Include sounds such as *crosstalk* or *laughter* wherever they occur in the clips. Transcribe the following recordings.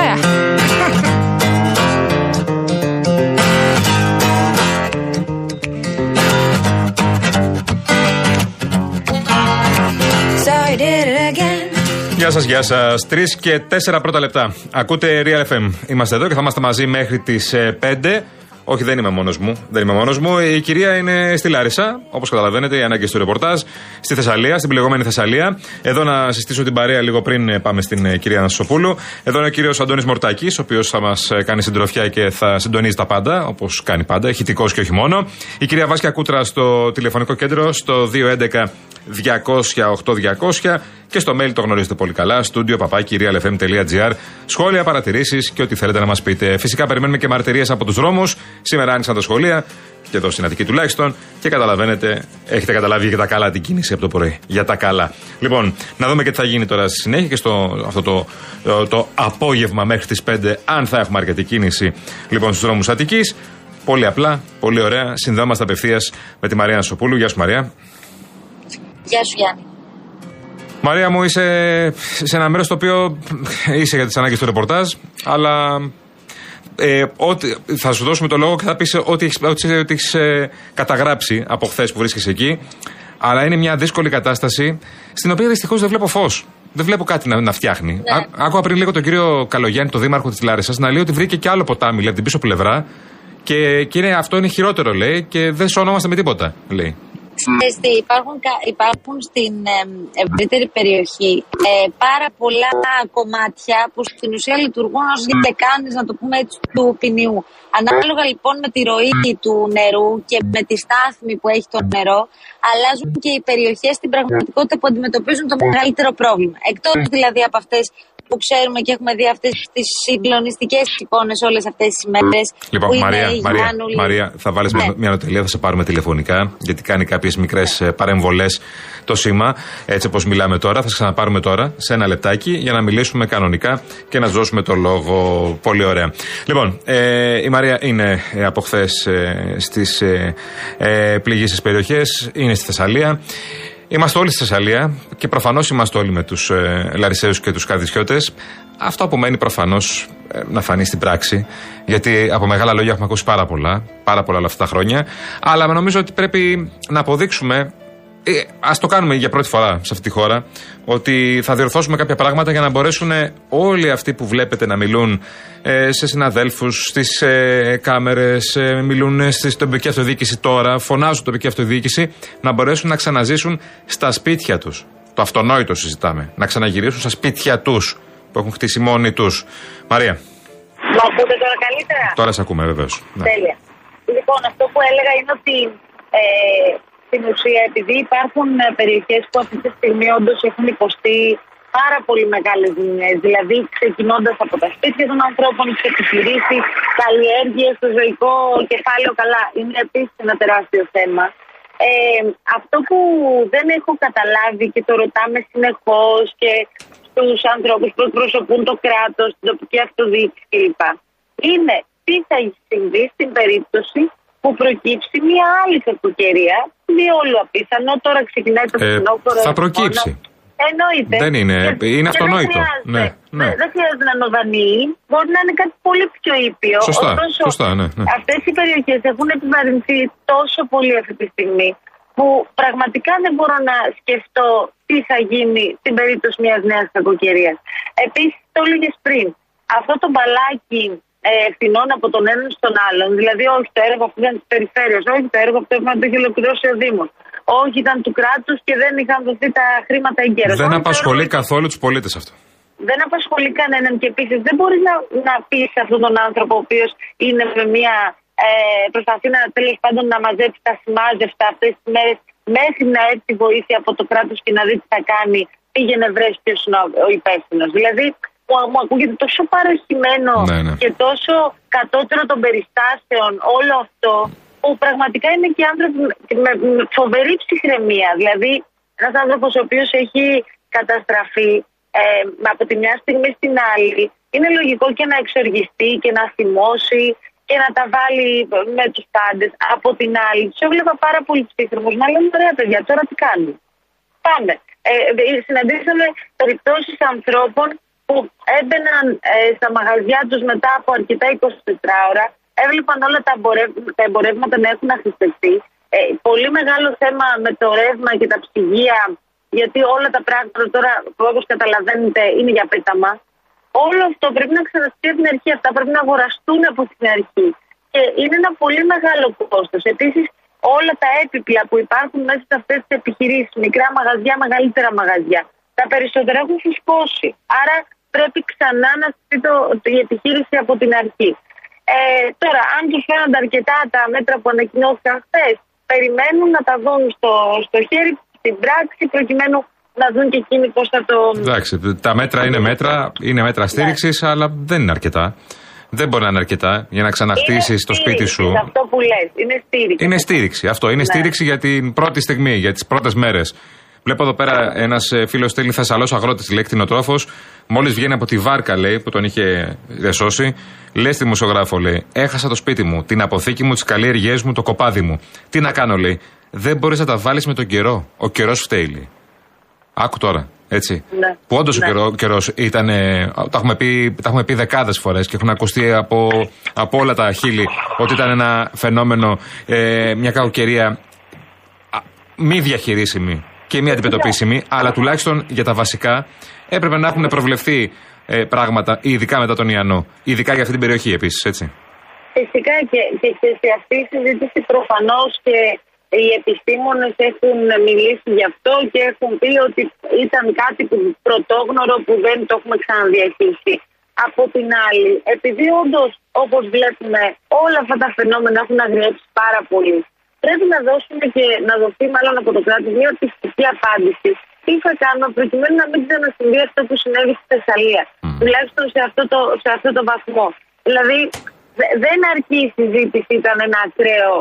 Ωραία. So I did it again. Γεια σας, γεια σας. Τρεις και τέσσερα πρώτα λεπτά. Ακούτε Real FM. Είμαστε εδώ και θα είμαστε μαζί μέχρι τις 5. Όχι, δεν είμαι μόνος μου. Δεν είμαι μόνος μου. Η κυρία είναι στη Λάρισα, όπως καταλαβαίνετε, οι ανάγκες του ρεπορτάζ. Στη Θεσσαλία, στην πληγωμένη Θεσσαλία. Εδώ να συστήσω την παρέα λίγο πριν πάμε στην ε, κυρία Νασοπούλου. Εδώ είναι ο κύριος Αντώνης Μορτάκης, ο οποίος θα μας κάνει συντροφιά και θα συντονίζει τα πάντα, όπως κάνει πάντα, ηχητικός και όχι μόνο. Η κυρία Βάσκια Κούτρα στο τηλεφωνικό κέντρο, στο 211 200 200 και στο mail το γνωρίζετε πολύ καλά, στούντιο παπάκι.realfm.gr. Σχόλια, παρατηρήσεις και ό,τι θέλετε να μας πείτε. Φυσικά περιμένουμε και μαρτυρίες από τους δρόμους. Σήμερα άνοιξαν τα σχολεία, και εδώ στην Αττική τουλάχιστον, και καταλαβαίνετε, έχετε καταλάβει για τα καλά την κίνηση από το πρωί. Για τα καλά. Λοιπόν, να δούμε και τι θα γίνει τώρα στη συνέχεια και στο αυτό το, το, το απόγευμα μέχρι τις 5, αν θα έχουμε αρκετή κίνηση λοιπόν στους δρόμους Αττικής. Πολύ απλά, πολύ ωραία. Συνδέομαστε απευθείας με τη Μαρία Νασοπούλου. Γεια σου, Μαρία. Γεια σου Γιάννη. Μαρία μου, είσαι σε ένα μέρος το οποίο είσαι για τις ανάγκες του ρεπορτάζ, αλλά ε, ό,τι, θα σου δώσουμε το λόγο και θα πεις ό,τι έχεις ό,τι έχεις, ε, καταγράψει από χθες που βρίσκεσαι εκεί. Αλλά είναι μια δύσκολη κατάσταση στην οποία δυστυχώς δεν βλέπω φως. Δεν βλέπω κάτι να, να φτιάχνει. Ναι. Ά- Άκουγα πριν λίγο τον κύριο Καλογιάννη, τον δήμαρχο της Λάρισας, να λέει ότι βρήκε και άλλο ποτάμι λέει, από την πίσω πλευρά. Και, και είναι, αυτό είναι χειρότερο, λέει, και δεν σώνομαστε με τίποτα, λέει. Ξέρεις τι, υπάρχουν, κα- υπάρχουν στην εμ, ευρύτερη περιοχή ε, πάρα πολλά κομμάτια που στην ουσία λειτουργούν ως γεντεκάνες, να το πούμε έτσι, του ποινιού. Ανάλογα λοιπόν με τη ροή του νερού και με τη στάθμη που έχει το νερό, αλλάζουν και οι περιοχές στην πραγματικότητα που αντιμετωπίζουν το μεγαλύτερο πρόβλημα. Εκτός δηλαδή από αυτές που ξέρουμε και έχουμε δει αυτές τις συγκλονιστικές εικόνες όλες αυτές τις ημέρες. Λοιπόν, που είναι Μαρία, η Μαρία, Γιάννουλη. Μαρία, θα βάλεις Ναι. μια, μια νοτελεία, θα σε πάρουμε τηλεφωνικά, γιατί κάνει κάποιες μικρές παρεμβολές το σήμα, έτσι όπως μιλάμε τώρα. Θα σε ξαναπάρουμε τώρα, σε ένα λεπτάκι, για να μιλήσουμε κανονικά και να σου δώσουμε το λόγο. Πολύ ωραία. Λοιπόν, ε, η Μαρία είναι ε, από χθες ε, στις ε, ε, πληγήσεις περιοχές, είναι στη Θεσσαλία. Είμαστε όλοι στη Θεσσαλία και προφανώς είμαστε όλοι με τους ε, Λαρισαίους και τους Καρδισιώτες. Αυτό που μένει προφανώ να φανεί στην πράξη. Γιατί από μεγάλα λόγια έχουμε ακούσει πάρα πολλά, πάρα πολλά όλα αυτά τα χρόνια. Αλλά νομίζω ότι πρέπει να αποδείξουμε ε, Α το κάνουμε για πρώτη φορά σε αυτή τη χώρα. Ότι θα διορθώσουμε κάποια πράγματα για να μπορέσουν όλοι αυτοί που βλέπετε να μιλούν ε, σε συναδέλφους, στις ε, κάμερες, ε, μιλούν στην τοπική αυτοδιοίκηση τώρα, φωνάζουν τοπική αυτοδιοίκηση, να μπορέσουν να ξαναζήσουν στα σπίτια τους. Το αυτονόητο συζητάμε. Να ξαναγυρίσουν στα σπίτια τους που έχουν χτίσει μόνοι τους. Μαρία, Μ' ακούτε τώρα καλύτερα; τώρα σε ακούμε βεβαίως. Τέλεια. Λοιπόν, αυτό που έλεγα είναι ότι ε, στην ουσία, επειδή υπάρχουν περιοχές που αυτή τη στιγμή όντως έχουν υποστεί πάρα πολύ μεγάλες ζημιές, δηλαδή ξεκινώντας από τα σπίτια των ανθρώπων, τις επιχειρήσεις, καλλιέργειε, το ζωικό κεφάλαιο, καλά, είναι επίσης ένα τεράστιο θέμα. Ε, αυτό που δεν έχω καταλάβει και το ρωτάμε συνεχώς και στους ανθρώπους που εκπροσωπούν το κράτος, την τοπική αυτοδιοίκηση κλπ. Είναι τι θα συμβεί στην περίπτωση που προκύψει μια άλλη κακοκαιρία, διόλου απίθανο, τώρα ξεκινάει το Ε, φθινόπωρο. θα προκύψει. Εννοείται. Δεν είναι, Και- είναι και αυτονόητο. Δεν χρειάζεται, Ναι, ναι. δεν χρειάζεται να νοδανεί. Μπορεί να είναι κάτι πολύ πιο ήπιο. Σωστά, Ωστόσο, σωστά, ναι, ναι. Αυτές οι περιοχές έχουν επιβαρυνθεί τόσο πολύ αυτή τη στιγμή που πραγματικά δεν μπορώ να σκεφτώ τι θα γίνει στην περίπτωση μιας νέας κακοκαιρίας. Επίσης, το έλεγες πριν, αυτό το μπαλάκι ε, ευθυνών από τον έναν στον άλλον, δηλαδή όχι το έργο αυτό ήταν της περιφέρειας, όχι το έργο αυτό έπρεπε να το έχει ολοκληρώσει ο Δήμος. Όχι ήταν του κράτους και δεν είχαν δοθεί τα χρήματα εγκαίρως. Δεν απασχολεί καθόλου τους πολίτες αυτό. Δεν απασχολεί κανέναν και επίσης δεν μπορεί να, να πει σε αυτόν τον άνθρωπο ο οποίος είναι με μια. Ε, προσπαθεί να τέλος πάντων να μαζέψει τα σημάζευτα αυτές τις μέρες μέχρι να έρθει βοήθεια από το κράτος και να δει τι θα κάνει. Πήγαινε βρες ποιος είναι ο- ο υπεύθυνος. Δηλαδή μου, μου ακούγεται τόσο παροχημένο Ναι, ναι. και τόσο κατώτερο των περιστάσεων όλο αυτό που πραγματικά είναι και άνθρωποι με, με, με φοβερή ψυχραιμία. Δηλαδή ένας άνθρωπος ο οποίος έχει καταστραφεί ε, από τη μια στιγμή στην άλλη είναι λογικό και να εξοργιστεί και να θυμώσει και να τα βάλει με τους πάντες. Από την άλλη, τους έβλεπα πάρα πολύ ψύχρεμους να λένε ωραία παιδιά, τώρα τι κάνουμε; Πάμε. Ε, ε, συναντήσαμε περιπτώσεις ανθρώπων που έμπαιναν ε, στα μαγαζιά τους μετά από αρκετά 24 ώρα, έβλεπαν όλα τα, τα εμπορεύματα να έχουν αφιστευτεί. Ε, πολύ μεγάλο θέμα με το ρεύμα και τα ψυγεία, γιατί όλα τα πράγματα τώρα, όπως καταλαβαίνετε, είναι για πέταμα. Όλο αυτό πρέπει να ξαναστεί από την αρχή. Αυτά πρέπει να αγοραστούν από την αρχή. Και είναι ένα πολύ μεγάλο κόστος. Επίσης, όλα τα έπιπλα που υπάρχουν μέσα σε αυτές τις επιχειρήσεις, μικρά μαγαζιά, μεγαλύτερα μαγαζιά, τα περισσότερα έχουν φουσκώσει. Άρα πρέπει ξανά να στείλει η επιχείρηση από την αρχή. Ε, τώρα, αν τους φαίνονται αρκετά τα μέτρα που ανακοινώθηκαν χθες, περιμένουν να τα δουν στο, στο χέρι, στην πράξη, προκειμένου να δουν και εκείνοι πώς θα το. Εντάξει, τα μέτρα είναι μέτρα, είναι μέτρα στήριξης, ναι. αλλά δεν είναι αρκετά. Δεν μπορεί να είναι αρκετά για να ξαναχτίσει το σπίτι σου. Είναι αυτό που λες. Είναι στήριξη. Είναι στήριξη. Αυτό. Είναι ναι. στήριξη για την πρώτη στιγμή, για τις πρώτες μέρες. Βλέπω εδώ πέρα ένας ε, φίλος στέλνει Θεσσαλός αγρότης, λέει κτηνοτρόφος. Μόλις βγαίνει από τη βάρκα, λέει, που τον είχε διασώσει, λέει στη δημοσιογράφο, λέει: Έχασα το σπίτι μου, την αποθήκη μου, τις καλλιέργειές μου, το κοπάδι μου. Τι να κάνω, λέει. Δεν μπορείς να τα βάλεις με τον καιρό. Ο καιρός φταίει, λέει. Άκου τώρα. Έτσι. Ναι. Που όντως ναι. ο καιρός ήταν. Τα έχουμε πει, πει δεκάδες φορές και έχουν ακουστεί από, από όλα τα χείλη ότι ήταν ένα φαινόμενο, ε, μια κακοκαιρία μη διαχειρίσιμη και μη αντιμετωπίσιμη, αλλά τουλάχιστον για τα βασικά έπρεπε να έχουν προβλεφθεί ε, πράγματα, ειδικά μετά τον Ιαννό. Ειδικά για αυτή την περιοχή επίσης, έτσι. Φυσικά και, και, και σε αυτή τη συζήτηση προφανώς και οι επιστήμονες έχουν μιλήσει γι' αυτό και έχουν πει ότι ήταν κάτι που πρωτόγνωρο που δεν το έχουμε ξαναδιαχειριστεί. Από την άλλη, επειδή όντως όπως βλέπουμε όλα αυτά τα φαινόμενα έχουν αγριέψει πάρα πολύ, πρέπει να δώσουμε και να δοθεί μάλλον από το κράτος μια πιστική απάντηση. Τι θα κάνουμε προκειμένου να μην ξανασυμβεί αυτό που συνέβη στη Θεσσαλία. Mm. Τουλάχιστον σε αυτό, το, σε αυτό το βαθμό. Δηλαδή, δεν αρκεί η συζήτηση, ήταν ένα ακραίο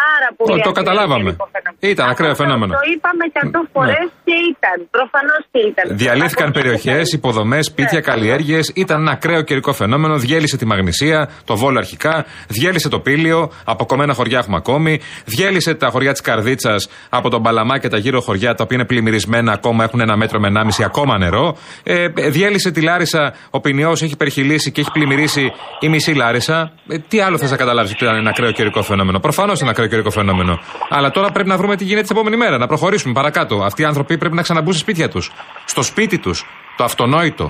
πάρα πολύ. Το, το καταλάβαμε. Ήταν ακραίο φαινόμενο. Το είπαμε 100 φορέ ναι. και ήταν. Προφανώς και ήταν. Διαλύθηκαν περιοχές, υποδομές, σπίτια, ναι. καλλιέργειες. Ήταν ένα ακραίο καιρικό φαινόμενο. Διέλυσε τη Μαγνησία, το Βόλο αρχικά. Διέλυσε το Πήλιο. Αποκομμένα χωριά έχουμε ακόμη. Διέλυσε τα χωριά της Καρδίτσας από τον Παλαμά και τα γύρω χωριά τα οποία είναι πλημμυρισμένα ακόμα. Έχουν ένα μέτρο με 1,5 ακόμα νερό. Ε, διέλυσε τη Λάρισα. Ο Ποινιός έχει υπερχιλήσει και έχει πλημμυρίσει η μισή Λάρισα. Ε, τι άλλο θες να καταλάβεις ότι ήταν ένα ακραίο καιρικό φαινόμενο; Προφανώς ένα ακραίο καιρικό φαινόμενο. Αλλά τώρα πρέπει να βρούμε τι γίνεται την επόμενη μέρα, να προχωρήσουμε παρακάτω. Αυτοί οι άνθρωποι πρέπει να ξαναμπούν στα σπίτια τους. Στο σπίτι τους. Το αυτονόητο.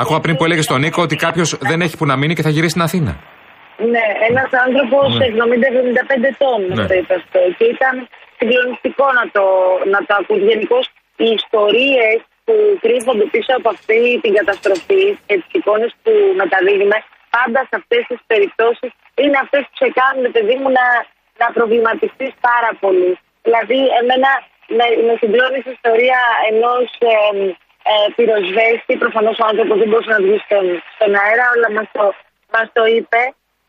Άκουγα πριν που έλεγε στον Νίκο ότι κάποιος δεν έχει που να μείνει και θα γυρίσει στην Αθήνα. Ναι, ένας άνθρωπος ναι. 70-75 ετών ναι. το είπε αυτό. Και ήταν συγκλονιστικό να το, να το ακούει. Γενικώς οι ιστορίες που κρύβονται πίσω από αυτή την καταστροφή και τις εικόνες που μεταδίδουμε πάντα σε αυτές τις περιπτώσεις είναι αυτές που σε κάνουν, παιδί μου, να, να προβληματιστείς πάρα πολύ. Δηλαδή, εμένα με, με συγκλώνει η ιστορία ενός ε, ε, πυροσβέστη. Προφανώς ο άνθρωπος δεν μπορούσε να βγει στον, στον αέρα, αλλά μας το, μας το είπε.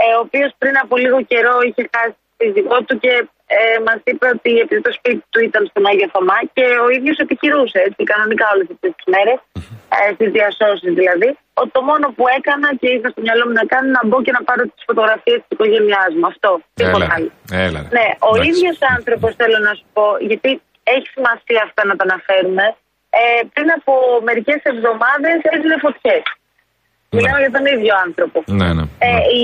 Ε, ο οποίος πριν από λίγο καιρό είχε χάσει τη δικό του και ε, μας είπε ότι επειδή το σπίτι του ήταν στον Άγιο Θωμά και ο ίδιος επιχειρούσε έτσι, κανονικά όλες αυτές τις μέρες, ε, τι διασώσει δηλαδή. Ότι το μόνο που έκανα και είχα στο μυαλό μου να κάνω να μπω και να πάρω τις φωτογραφίες της οικογένειάς μου. Αυτό. Τίποτα άλλο. Έλα. Ναι, ο ίδιος άνθρωπος θέλω να σου πω, γιατί έχει σημασία αυτά να τα αναφέρουμε. Ε, πριν από μερικές εβδομάδες έζησε φωτιές. Ναι. Μιλάμε για τον ίδιο άνθρωπο. Ναι, ναι. Ε, η,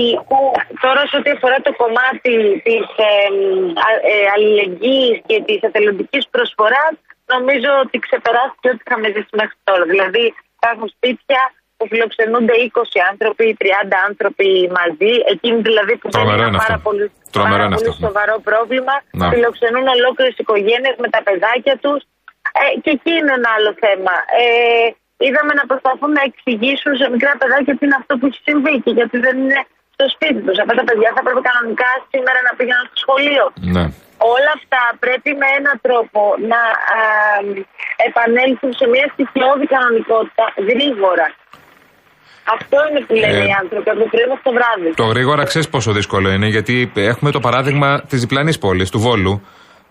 τώρα, σε ό,τι αφορά το κομμάτι της ε, ε, αλληλεγγύης και της εθελοντικής προσφοράς, νομίζω ότι ξεπεράστηκε ό,τι είχαμε ζήσει μέχρι τώρα. Δηλαδή, υπάρχουν σπίτια που φιλοξενούνται 20 άνθρωποι, 30 άνθρωποι μαζί. Εκείνοι δηλαδή που δεν είναι πάρα πολύ, πάρα πολύ σοβαρό πρόβλημα. Να. Φιλοξενούν ολόκληρες οικογένειες με τα παιδάκια τους. Ε, και εκεί είναι ένα άλλο θέμα. Ε, είδαμε να προσπαθούν να εξηγήσουν σε μικρά παιδάκια τι είναι αυτό που έχει συμβεί και γιατί δεν είναι στο σπίτι τους. Αυτά τα παιδιά θα πρέπει κανονικά σήμερα να πήγαιναν στο σχολείο. Ναι. Όλα αυτά πρέπει με έναν τρόπο να α, επανέλθουν σε μια στοιχειώδη κανονικότητα γρήγορα. Αυτό είναι που λένε ε, οι άνθρωποι από το πρωί το βράδυ. Το γρήγορα ξέρεις πόσο δύσκολο είναι, γιατί έχουμε το παράδειγμα της διπλανής πόλης, του Βόλου,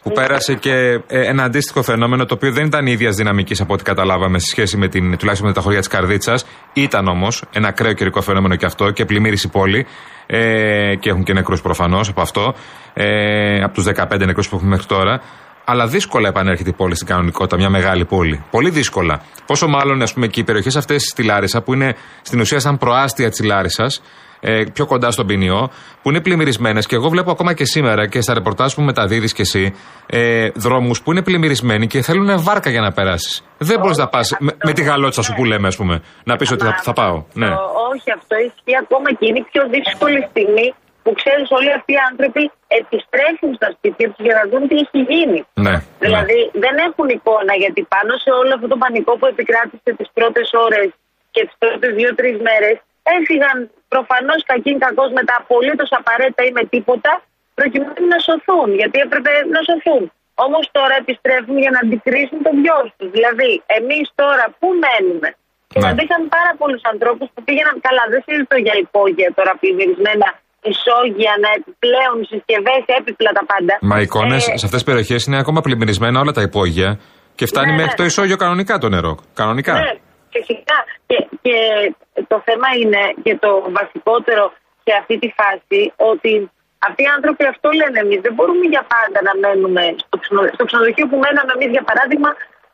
που πέρασε και ε, ένα αντίστοιχο φαινόμενο το οποίο δεν ήταν ίδιας δυναμικής από ό,τι καταλάβαμε σε σχέση με την, τουλάχιστον με τα χωριά της Καρδίτσας. Ήταν όμως ένα ακραίο καιρικό φαινόμενο και αυτό και πλημμύρισε η πόλη. Ε, και έχουν και νεκρούς προφανώς από αυτό. Ε, από τους 15 νεκρούς που έχουμε μέχρι τώρα. αλλά δύσκολα επανέρχεται η πόλη στην κανονικότητα, μια μεγάλη πόλη. Πολύ δύσκολα. Πόσο μάλλον, ας πούμε, και οι περιοχές αυτές στη Λάρισα, που είναι στην ουσία σαν προάστια της Λάρισας, ε, πιο κοντά στον ποινιό, που είναι πλημμυρισμένες. Και εγώ βλέπω ακόμα και σήμερα και στα ρεπορτάζ που μεταδίδεις και εσύ, ε, δρόμους που είναι πλημμυρισμένοι και θέλουν βάρκα για να περάσεις. Δεν μπορείς να πας με, με, τη γαλότσα σου που λέμε, ας πούμε, να πεις ότι θα, θα πάω. Ναι. Όχι, αυτό ισχύει ακόμα και είναι η πιο δύσκολη στιγμή που ξέρεις όλοι αυτοί οι άνθρωποι επιστρέφουν στα σπίτια τους για να δουν τι έχει γίνει. Ναι, δηλαδή ναι. δεν έχουν εικόνα γιατί πάνω σε όλο αυτό το πανικό που επικράτησε τις πρώτες ώρες και τις πρώτες δύο-τρεις μέρες έφυγαν προφανώς κακήν κακό με τα απολύτως απαραίτητα ή με τίποτα προκειμένου να σωθούν γιατί έπρεπε να σωθούν. Όμως τώρα επιστρέφουν για να αντικρίσουν το γιο τους. Δηλαδή, εμείς τώρα πού μένουμε. Και ναι. είχαν πάρα πολλούς ανθρώπους που πήγαιναν καλά. Δεν συζητώ για υπόγεια τώρα πλημμυρισμένα ισόγεια, να επιπλέον συσκευές, έπιπλα τα πάντα. Μα οι εικόνες ε, σε αυτές τις περιοχές είναι ακόμα πλημμυρισμένα όλα τα υπόγεια και φτάνει ναι, μέχρι ναι. το ισόγειο κανονικά το νερό. Κανονικά. Ναι, φυσικά. Και, και το θέμα είναι και το βασικότερο σε αυτή τη φάση ότι αυτοί οι άνθρωποι αυτό λένε εμείς. Δεν μπορούμε για πάντα να μένουμε στο, ξενοδοχείο που μέναμε εμείς, για παράδειγμα,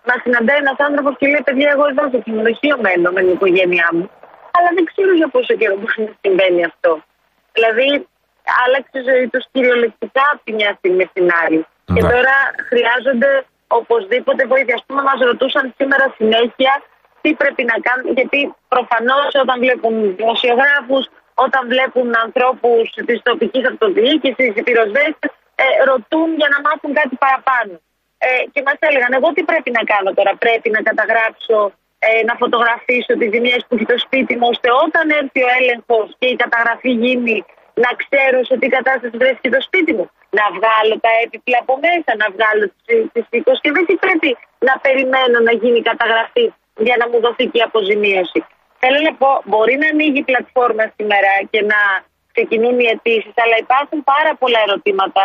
μα συναντάει ένας άνθρωπος και λέει: Παιδιά, εγώ εδώ στο ξενοδοχείο μένω με την οικογένειά μου. Αλλά δεν ξέρω για πόσο καιρό μπορεί να συμβαίνει αυτό. Δηλαδή, άλλαξε η ζωή τους κυριολεκτικά από τη μια στιγμή στην άλλη. Και ναι. τώρα χρειάζονται οπωσδήποτε βοήθεια. Α πούμε, μας ρωτούσαν σήμερα συνέχεια τι πρέπει να κάνουν, γιατί προφανώς όταν βλέπουν δημοσιογράφους, όταν βλέπουν ανθρώπους της τοπικής αυτοδιοίκησης, οι πυροσβέστες, ε, ρωτούν για να μάθουν κάτι παραπάνω. Ε, και μας έλεγαν, εγώ τι πρέπει να κάνω τώρα, πρέπει να καταγράψω ε, να φωτογραφίσω τις ζημιές που έχει το σπίτι μου, ώστε όταν έρθει ο έλεγχος και η καταγραφή γίνει, να ξέρω σε τι κατάσταση βρέθηκε το σπίτι μου. Να βγάλω τα έπιπλα από μέσα, να βγάλω τις συσκευέ ή πρέπει να περιμένω να γίνει η καταγραφή για να μου δοθεί και η αποζημίωση. Θέλω να πω, μπορεί να ανοίγει η πλατφόρμα σήμερα και να ξεκινούν οι αιτήσεις, αλλά υπάρχουν πάρα πολλά ερωτήματα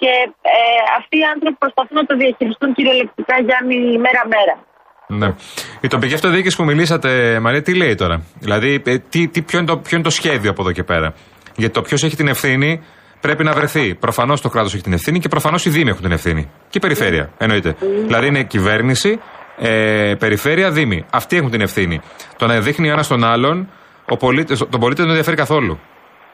και ε, αυτοί οι άνθρωποι προσπαθούν να το διαχειριστούν κυριολεκτικά για μέρα-μέρα. Ναι. Η τοπική αυτοδιοίκηση που μιλήσατε, Μαρία, τι λέει τώρα; Δηλαδή, ε, τι, τι, ποιο, είναι το, ποιο είναι το σχέδιο από εδώ και πέρα; Γιατί το ποιος έχει την ευθύνη πρέπει να βρεθεί. Προφανώς το κράτος έχει την ευθύνη και προφανώς οι Δήμοι έχουν την ευθύνη. Και η περιφέρεια, εννοείται. Δηλαδή είναι κυβέρνηση, ε, περιφέρεια, Δήμοι. Αυτοί έχουν την ευθύνη. Το να δείχνει ένας τον άλλον, ο πολίτης, τον πολίτη δεν τον ενδιαφέρει καθόλου.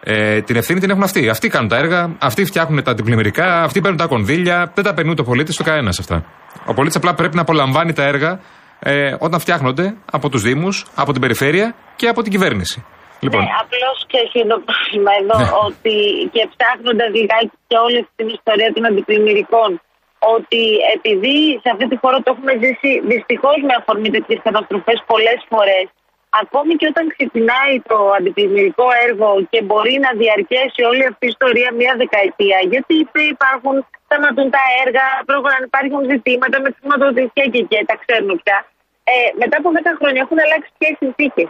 Ε, την ευθύνη την έχουν αυτοί. Αυτοί κάνουν τα έργα, αυτοί φτιάχνουν τα αντιπλημμυρικά, αυτοί παίρνουν τα κονδύλια. Δεν τα περνούν το πολίτης στο κανένας αυτά. Ο πολίτης απλά πρέπει να απολαμβάνει τα έργα ε, όταν φτιάχνονται από τους Δήμους, από την περιφέρεια και από την κυβέρνηση. Λοιπόν. Ναι, απλώς και είναι το πρόβλημα εδώ ναι. ότι και ψάχνοντα λιγάκι και όλη την ιστορία των αντιπλημμυρικών, ότι επειδή σε αυτή τη χώρα το έχουμε ζήσει δυστυχώς με αφορμή τέτοιες καταστροφές πολλές φορές, ακόμη και όταν ξεκινάει το αντιπλημμυρικό έργο και μπορεί να διαρκέσει όλη αυτή η ιστορία μία δεκαετία, γιατί υπάρχουν, σταματούν τα έργα, υπάρχουν ζητήματα με τη χρηματοδοτησία και, και τα ξέρουμε πια. Ε, μετά από 10 χρόνια έχουν αλλάξει και οι συνθήκες.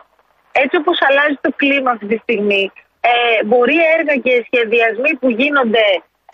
Έτσι όπως αλλάζει το κλίμα αυτή τη στιγμή, ε, μπορεί έργα και σχεδιασμοί που γίνονται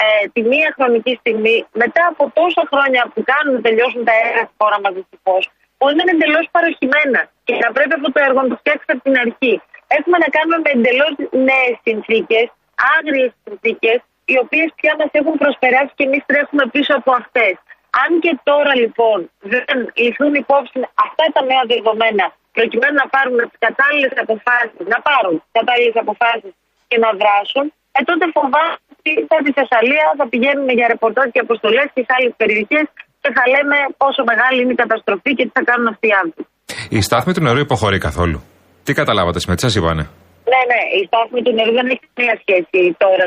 ε, τη μία χρονική στιγμή, μετά από τόσα χρόνια που κάνουν να τελειώσουν τα έργα στη χώρα μας δυστυχώς, μπορεί να είναι εντελώς παροχημένα και να πρέπει αυτό το έργο να το φτιάξεις από την αρχή. Έχουμε να κάνουμε με εντελώς νέες συνθήκες, άγριες συνθήκες, οι οποίες πια μας έχουν προσπεράσει και εμείς τρέχουμε πίσω από αυτές. Αν και τώρα λοιπόν δεν ληφθούν υπόψη αυτά τα νέα δεδομένα, προκειμένου να πάρουν τις κατάλληλες αποφάσεις, να πάρουν κατάλληλες αποφάσεις και να δράσουν, ε, τότε φοβάμαι ότι θα τη Θεσσαλία θα πηγαίνουμε για ρεπορτάζ και αποστολές στι άλλες περιοχές και θα λέμε πόσο μεγάλη είναι η καταστροφή και τι θα κάνουν αυτοί οι άνθρωποι. Η στάθμη του νερού υποχωρεί καθόλου. Τι καταλάβατε με τι σας είπανε; Ναι, ναι, η στάθμη του νερού δεν έχει καμία σχέση τώρα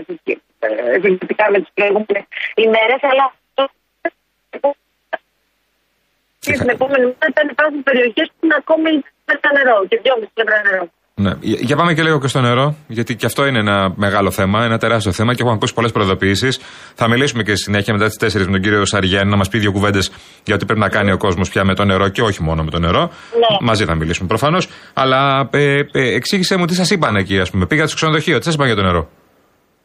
σχετικά με τις προηγούμενες ημέρες, αλλά και την επόμενη μέρα ήταν υπάρχουν περιοχές που είναι ακόμη με νερό και δυόμιση μέτρα νερό. Ναι. Για πάμε και λίγο και στο νερό, γιατί και αυτό είναι ένα μεγάλο θέμα, ένα τεράστιο θέμα και έχουμε ακούσει πολλές προειδοποιήσεις. Θα μιλήσουμε και συνέχεια μετά τις 4 με τον κύριο Σαριάννη να μας πει δύο κουβέντες για τι πρέπει να κάνει ο κόσμος πια με το νερό και όχι μόνο με το νερό. Ναι. Μαζί θα μιλήσουμε προφανώς. Αλλά ε, ε, εξήγησε μου τι σας είπαν εκεί, ας πούμε. Πήγατε στο ξενοδοχείο, τι σας είπαν για το νερό;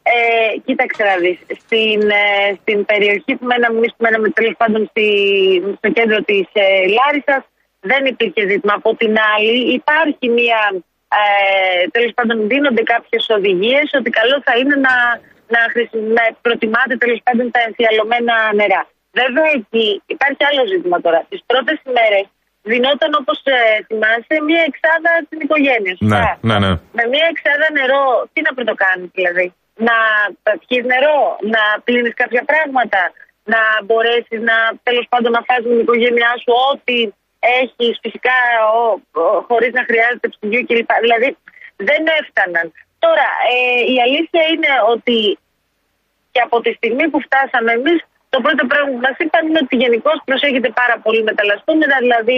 Ε, κοίταξε να δεις. Στην, ε, στην περιοχή που μέναμε, εμείς που μέναμε τέλος πάντων στη, στο κέντρο της ε, Λάρισας, δεν υπήρχε ζήτημα. Από την άλλη, υπάρχει μια ε, τέλος πάντων δίνονται κάποιες οδηγίες ότι καλό θα είναι να, να, να προτιμάτε τέλος πάντων τα εμφιαλωμένα νερά. Βέβαια εκεί υπάρχει άλλο ζήτημα τώρα. Τις πρώτες ημέρες δινόταν όπως ε, θυμάσαι μία εξάδα στην οικογένεια. Ναι, σωστά; ναι, ναι. Με μία εξάδα νερό, τι να πρωτοκάνεις δηλαδή. Να πιει νερό, να πλύνεις κάποια πράγματα, να μπορέσεις να τέλος πάντων να φας με την οικογένειά σου ό,τι έχει φυσικά χωρίς να χρειάζεται ψυγείο κλπ. Δηλαδή δεν έφταναν. Τώρα, ε, η αλήθεια είναι ότι και από τη στιγμή που φτάσαμε εμείς, το πρώτο πράγμα που μας είπαν είναι ότι γενικώ προσέχετε πάρα πολύ με τα λαστούμενα, δηλαδή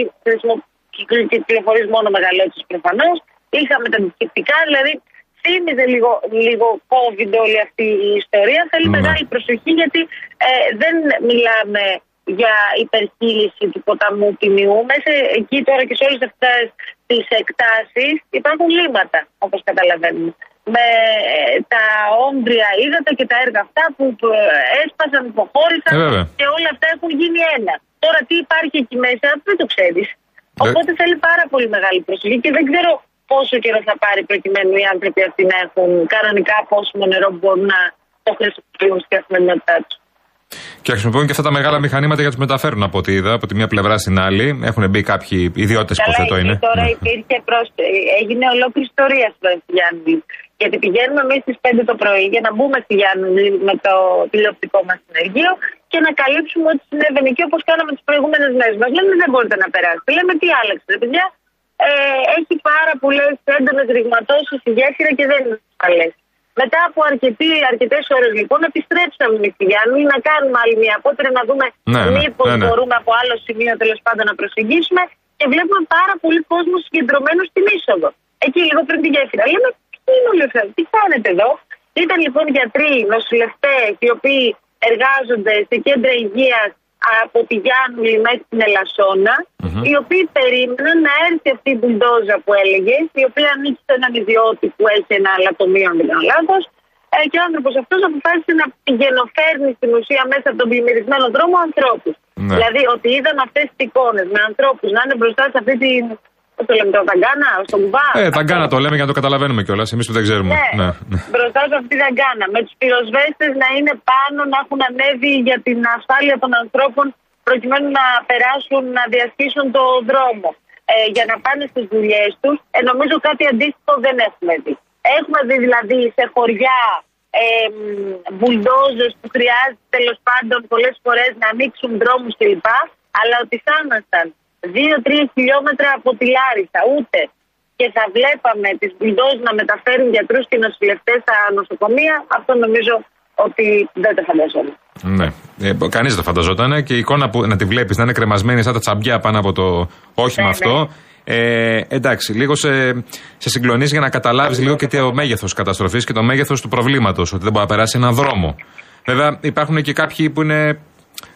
κυκλοφορείς μόνο μεγαλώσεις προφανώς. Είχαμε τα αντισηπτικά, δηλαδή θύμιζε λίγο, λίγο COVID όλη αυτή η ιστορία. Θέλει Ναι. μεγάλη προσοχή γιατί ε, δεν μιλάμε για υπερχείληση του ποταμού Τιμιού. Μέσα εκεί τώρα και σε όλες αυτές τις εκτάσεις υπάρχουν λίμματα, όπως καταλαβαίνουμε. Με ε, τα όμπρια ύδατα και τα έργα αυτά που ε, έσπασαν, υποχώρησαν Ε, βέβαια. και όλα αυτά έχουν γίνει ένα. Τώρα τι υπάρχει εκεί μέσα δεν το ξέρεις. Οπότε θέλει πάρα πολύ μεγάλη προσοχή και δεν ξέρω πόσο καιρό θα πάρει προκειμένου οι άνθρωποι αυτοί να έχουν κανονικά πόσιμο νερό που μπορούν να το χρησιμοποιούν στην καθημερινότητά τους. Και χρησιμοποιούν και αυτά τα μεγάλα μηχανήματα για τους μεταφέρουν από ό,τι είδα, από τη μία πλευρά στην άλλη. Έχουν μπει κάποιοι ιδιώτες, υποθέτω εκεί είναι. τώρα Ναι. υπήρχε πρόσθε... έγινε ολόκληρη ιστορία στο Γιάννη. Γιατί πηγαίνουμε εμείς στις 5 το πρωί για να μπούμε στη Γιάννη με το τηλεοπτικό μας συνεργείο και να καλύψουμε ό,τι συνέβαινε εκεί όπως κάναμε τις προηγούμενες μέρες. Μας λένε δεν μπορείτε να περάσετε. Λέμε τι άλλαξε, ρε παιδιά; Ε, έχει πάρα πολλές έντονες ρηγματώσεις στη γέφυρα και δεν είναι ασφαλέ. Μετά από αρκετές ώρες λοιπόν επιστρέψαμε στη Γιάννη να κάνουμε άλλη μια απότερη να δούμε Ναι, ναι, μήπως ναι, ναι. μπορούμε από άλλο σημείο τέλος πάντων να προσεγγίσουμε και βλέπουμε πάρα πολύ κόσμο συγκεντρωμένο στην είσοδο. Εκεί λίγο πριν τη γέφυρα. Λέμε, τι είναι όλοι αυτοί, τι κάνετε εδώ; Ήταν λοιπόν γιατροί, νοσηλευτές, οι οποίοι εργάζονται σε κέντρα υγείας από τη Γιάννουλη μέχρι την ελασσονα οι οποίοι περίμεναν να έρθει αυτή η μπουλντόζα που έλεγε, η οποία ανήκει σε έναν ιδιώτη που έχει ένα λατομείο, αν δεν κάνω λάθος. Ε, και ο άνθρωπος αυτός αποφάσισε να πηγαινοφέρνει στην ουσία μέσα από τον πλημμυρισμένο δρόμο ανθρώπους. Ναι. Δηλαδή ότι είδαμε αυτές τις εικόνες με ανθρώπους να είναι μπροστά σε αυτή την. Πώ το λέμε, το Δαγκάνα, στον κουμπά. Ε, τα γκάνα το λέμε για να το καταλαβαίνουμε κιόλας. Εμείς που δεν ξέρουμε. Ναι, Ναι, ναι. μπροστά σε αυτή τη δαγκάνα. Με του πυροσβέστες να είναι πάνω, να έχουν ανέβει για την ασφάλεια των ανθρώπων προκειμένου να περάσουν, να διασχίσουν το δρόμο. Ε, για να πάνε στις δουλειές τους. Ε, νομίζω κάτι αντίστοιχο δεν έχουμε δει. Έχουμε δει δηλαδή σε χωριά ε, μπουλντόζες που χρειάζεται τέλος πάντων πολλές φορές να ανοίξουν δρόμους κλπ. Αλλά ότι θα ήμασταν 2-3 χιλιόμετρα από τη Λάρισα, ούτε και θα βλέπαμε τις μπουλντόζ να μεταφέρουν γιατρούς και νοσηλευτές στα νοσοκομεία, αυτό νομίζω ότι δεν το φανταζόμουν. ναι. Ε, Κανείς δεν το φανταζόταν και η εικόνα που να τη βλέπεις να είναι κρεμασμένη σαν τα τσαμπιά πάνω από το όχημα Ναι, αυτό. Ε, εντάξει, λίγο σε, σε συγκλονίζει για να καταλάβεις λίγο και το μέγεθος καταστροφής και το μέγεθος του προβλήματος. Ότι δεν μπορεί να περάσει έναν δρόμο. Βέβαια, υπάρχουν και κάποιοι που είναι.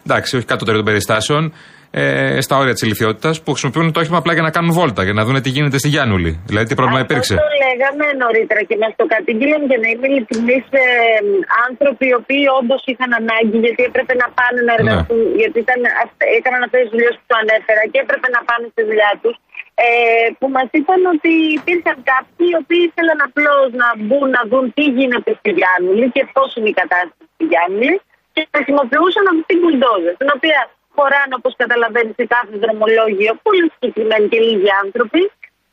Εντάξει, όχι κάτω των περιστάσεων, ε, στα όρια της ηλικιότητας, που χρησιμοποιούν το όχημα απλά για να κάνουν βόλτα, για να δουν τι γίνεται στη Γιάννουλη. Δηλαδή, τι πρόβλημα υπήρξε; Αυτό το λέγαμε νωρίτερα και μας το κατήγγειλαν για να είμαι ειλικρινή ε, άνθρωποι οι οποίοι όντως είχαν ανάγκη γιατί έπρεπε να πάνε να εργαστούν. Γιατί ήταν, αυ- έκαναν αυτές τις δουλειές που το ανέφερα και έπρεπε να πάνε στη δουλειά τους. Ε, που μας είπαν ότι υπήρχαν κάποιοι οι οποίοι ήθελαν απλώς να μπουν να δουν τι γίνεται στη Γιάννουλη και πώς είναι η κατάσταση στη Γιάννουλη και χρησιμοποιούσαν αυτή την μπουλντόζα, την οποία χωράνε όπως καταλαβαίνεις σε κάθε δρομολόγιο πολύ συγκεκριμένοι και λίγοι άνθρωποι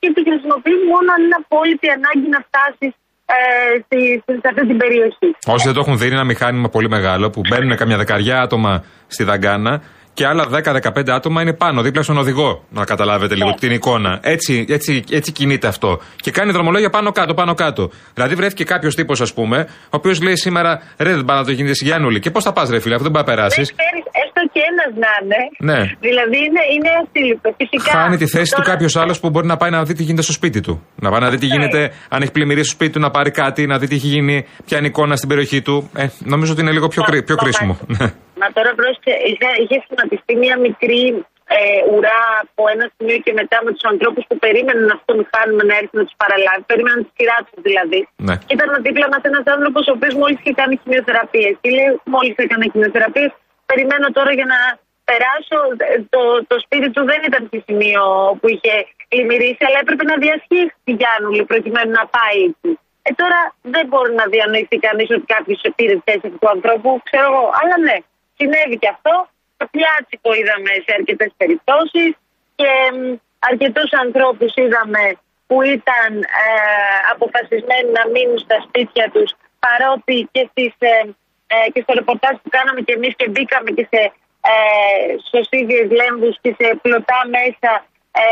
και τη χρησιμοποιεί μόνο αν είναι απόλυτη ανάγκη να φτάσει ε, στη, στη- σε αυτή την περιοχή. Όσοι δεν το έχουν δει, είναι ένα μηχάνημα πολύ μεγάλο που μπαίνουν καμιά δεκαριά άτομα στη δαγκάνα και άλλα 10-15 άτομα είναι πάνω, δίπλα στον οδηγό. Να καταλάβετε λίγο Ναι. την εικόνα. Έτσι, έτσι, έτσι κινείται αυτό. Και κάνει δρομολόγια πάνω κάτω, πάνω κάτω. Δηλαδή βρέθηκε κάποιος τύπος, ας πούμε, ο οποίος λέει σήμερα ρε δεν πάει να το γίνεται στη Γιάννουλη. Και πώς θα πας, ρε φίλε, αυτό δεν πάει να περάσεις; Δεν ξέρεις, έστω και ένας να είναι. Ναι. Δηλαδή είναι, είναι ασύλληπτο. Φυσικά. Χάνει τη θέση του τώρα- κάποιος άλλος που μπορεί να πάει να δει τι γίνεται στο σπίτι του. Να πάει να δει τι Ναι. γίνεται, αν έχει πλημμυρίσει στο σπίτι του, να πάρει κάτι, να δει τι έχει γίνει, ποια είναι η εικόνα στην περιοχή του. Ε, νομίζω ότι είναι λίγο πιο, Μα- κρί- πιο μα- κρίσιμο. Μα τώρα πρόσεχε, είχε, είχε σχηματιστεί μια μικρή ε, ουρά από ένα σημείο και μετά με τους ανθρώπους που περίμεναν αυτό το μηχάνημα να έρθει να τους παραλάβει. Περίμεναν τι πειράτου δηλαδή. Ναι. Και ήταν δίπλα μας ένας άνθρωπος ο οποίος μόλις είχε κάνει χημειοθεραπείε. Και λέει, μόλις έκανε χημειοθεραπείε, περιμένω τώρα για να περάσω. Ε, Το, το σπίτι του δεν ήταν σε σημείο που είχε πλημμυρίσει, αλλά έπρεπε να διασχίσει τη Γιάννουλη προκειμένου να πάει εκεί. Ε, τώρα δεν μπορεί να διανοηθεί κανείς ότι κάποιος πήρε τη θέση αυτού του ανθρώπου, ξέρω εγώ. Αλλά ναι, συνέβη και αυτό. πιάτσικο είδαμε σε αρκετές περιπτώσεις και αρκετούς ανθρώπους είδαμε που ήταν ε, αποφασισμένοι να μείνουν στα σπίτια τους παρότι και, στις, ε, ε, και στο ρεπορτάζ που κάναμε και εμείς και μπήκαμε και σε ε, σωσίδιες λέμβους και σε πλωτά μέσα ε,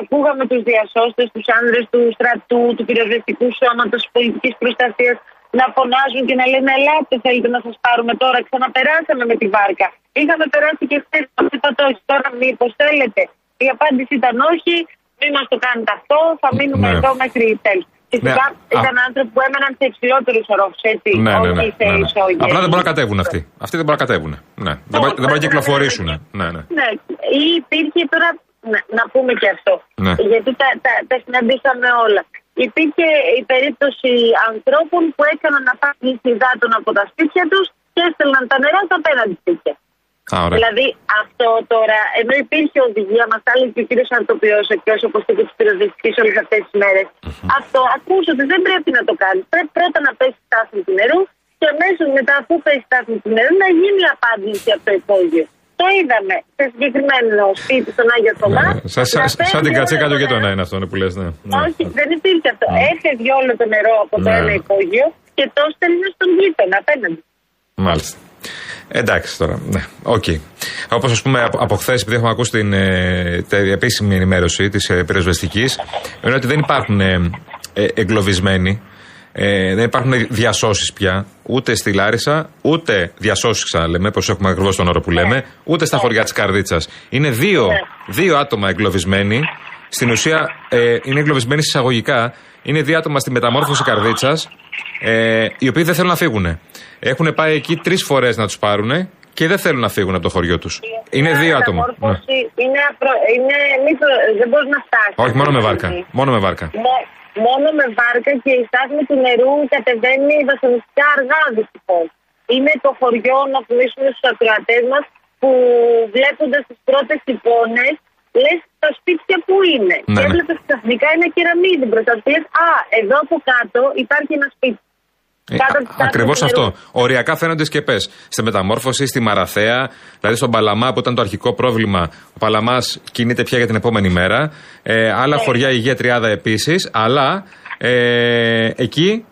ακούγαμε τους διασώστες, τους άνδρες του στρατού, του πυροσβεστικού σώματος, της πολιτικής προστασίας να φωνάζουν και να λένε ελάτε θέλετε να σας πάρουμε τώρα, ξαναπεράσαμε με τη βάρκα. Είχαμε περάσει και χθες, είπατε όχι, τώρα μήπως θέλετε. Η απάντηση ήταν όχι, μην μας το κάνετε αυτό, θα μείνουμε ναι. εδώ μέχρι τέλος. Φυσικά ναι. ήταν άνθρωποι που έμεναν σε υψηλότερους ορόφους, έτσι. Ναι, ναι, ναι, ναι, ναι. Απλά δεν μπορούν να κατέβουν αυτοί. Αυτοί δεν μπορούν να κατέβουν. Ναι. Δεν, δεν μπορούν να κυκλοφορήσουν. Ναι, ναι. ναι. Ή υπήρχε τώρα. Να, να πούμε και αυτό. Ναι. Γιατί τα, τα, τα συναντήσαμε όλα. Υπήρχε η περίπτωση ανθρώπων που έκαναν να πάρουν υδάτων από τα σπίτια τους και έστελναν τα νερά στα απέναντι σπίτια. Α, δηλαδή αυτό τώρα, ενώ υπήρχε οδηγία, μας τα έλεγε και ο κύριος Αρτοπιό, εκπρόσωπο της πυροσβεστική όλες αυτές τις μέρες. Mm-hmm. Αυτό ακούσω ότι δεν πρέπει να το κάνει. Πρέπει πρώτα να πέσει στάθμη του νερού και αμέσως μετά, αφού πέσει στάθμη του νερού, να γίνει η άντληση από το υπόγειο. Το είδαμε σε συγκεκριμένο σπίτι στον Άγιο Θωμά. Ναι, σαν σα, σα, την κατσίκα του γειτονά είναι αυτό που λες, ναι. Όχι, δεν υπήρχε αυτό. Mm. Έφευγε όλο το νερό από το ναι. ένα υπόγειο και το στέλνει στον γείτονα απέναντι. Μάλιστα. Εντάξει τώρα. Ναι, OK. Okay. Όπως ας πούμε από χθες, επειδή έχουμε ακούσει την, ε, την επίσημη ενημέρωση της ε, πυροσβεστικής, είναι ότι δεν υπάρχουν ε, ε, εγκλωβισμένοι. Ε, δεν υπάρχουν διασώσεις πια ούτε στη Λάρισα, ούτε διασώσεις ξαναλέμε, όπω έχουμε ακριβώς τον όρο που λέμε, ούτε στα χωριά της Καρδίτσας. Είναι δύο, δύο άτομα εγκλωβισμένοι. Στην ουσία ε, είναι εγκλωβισμένοι εισαγωγικά. Είναι δύο άτομα στη μεταμόρφωση Καρδίτσας, ε, οι οποίοι δεν θέλουν να φύγουν. Έχουν πάει εκεί τρεις φορές να τους πάρουν και δεν θέλουν να φύγουν από το χωριό τους. Είναι δύο άτομα. Ναι. Είναι, απρο... είναι... Δεν μπορείς να φτάσεις. Όχι, μόνο με βάρκα. Μόνο με βάρκα. Μόνο με βάρκα και η στάθμη του νερού κατεβαίνει βασανιστικά αργά δυστυχώς. Είναι το χωριό, να θυμίσουμε στους ακροατές μας, που βλέποντας τις πρώτες εικόνες, λες τα σπίτια που είναι; Ναι, και ναι. έβλεπες ξαφνικά ένα κεραμίδι μπροστά του. Α, εδώ από κάτω υπάρχει ένα σπίτι. Ε, Ακριβώς αυτό. Οριακά φαίνονται σκεπές. Στη μεταμόρφωση, στη Μαραθέα, δηλαδή στον Παλαμά που ήταν το αρχικό πρόβλημα. Ο Παλαμάς κινείται πια για την επόμενη μέρα. Ε, άλλα ναι. χωριά Υγεία Τριάδα επίσης. Αλλά ε, εκεί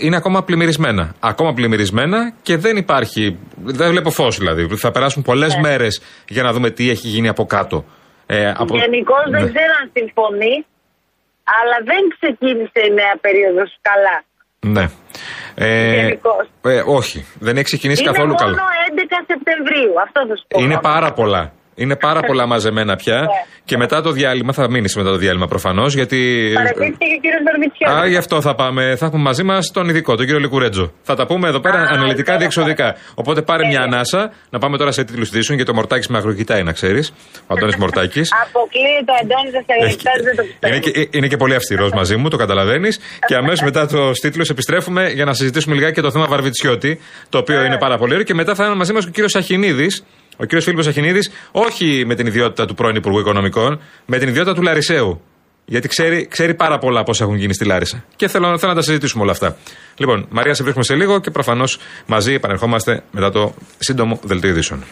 είναι ακόμα πλημμυρισμένα. Ακόμα πλημμυρισμένα και δεν υπάρχει. Δεν βλέπω φως δηλαδή. Θα περάσουν πολλές ναι. μέρες για να δούμε τι έχει γίνει από κάτω. Ε, από... Γενικώς δεν ναι. ξέρω αν συμφωνεί, αλλά δεν ξεκίνησε η νέα περίοδος καλά. Ναι. Ε, ε, όχι, δεν έχει ξεκινήσει είναι καθόλου καλά. Είναι μόνο 11 Σεπτεμβρίου, αυτό θα σου πω. Είναι πάρα πολλά. Είναι πάρα πολλά μαζεμένα πια. Ναι. Και μετά το διάλειμμα, θα μείνεις μετά το διάλειμμα προφανώς. Γιατί. Παρατήθηκε και ο κύριος Βερμιτσιώτη. Α, γι' αυτό θα πάμε. Θα έχουμε μαζί μας τον ειδικό, τον κύριο Λικουρέτζο. Θα τα πούμε εδώ πέρα Α, αναλυτικά διεξοδικά. Οπότε πάρε μια ανάσα να πάμε τώρα σε τίτλους ειδήσεων γιατί το Μορτάκης με αγροκοιτάει, να ξέρεις. Ο Αντώνης Μορτάκης. Αποκλείεται ο Αντώνης δεν το πιστεύω. Είναι και, είναι και πολύ αυστηρός μαζί μου, το καταλαβαίνεις. και αμέσως μετά το *laughs* τίτλο επιστρέφουμε για να συζητήσουμε λιγάκι και το θέμα Βαρβιτσιώτη, το οποίο είναι πάρα πολύ ωραίο. Και μετά θα είναι μαζί μας και ο κύριος Σαχινίδης, ο κ. Φίλιππος Αχινίδης, όχι με την ιδιότητα του πρώην Υπουργού Οικονομικών, με την ιδιότητα του Λαρισαίου. Γιατί ξέρει, ξέρει πάρα πολλά πώς έχουν γίνει στη Λάρισα. Και θέλω, θέλω να τα συζητήσουμε όλα αυτά. Λοιπόν, Μαρία, σε βρίσκουμε σε λίγο και προφανώς μαζί επανερχόμαστε μετά το σύντομο δελτίο ειδήσεων.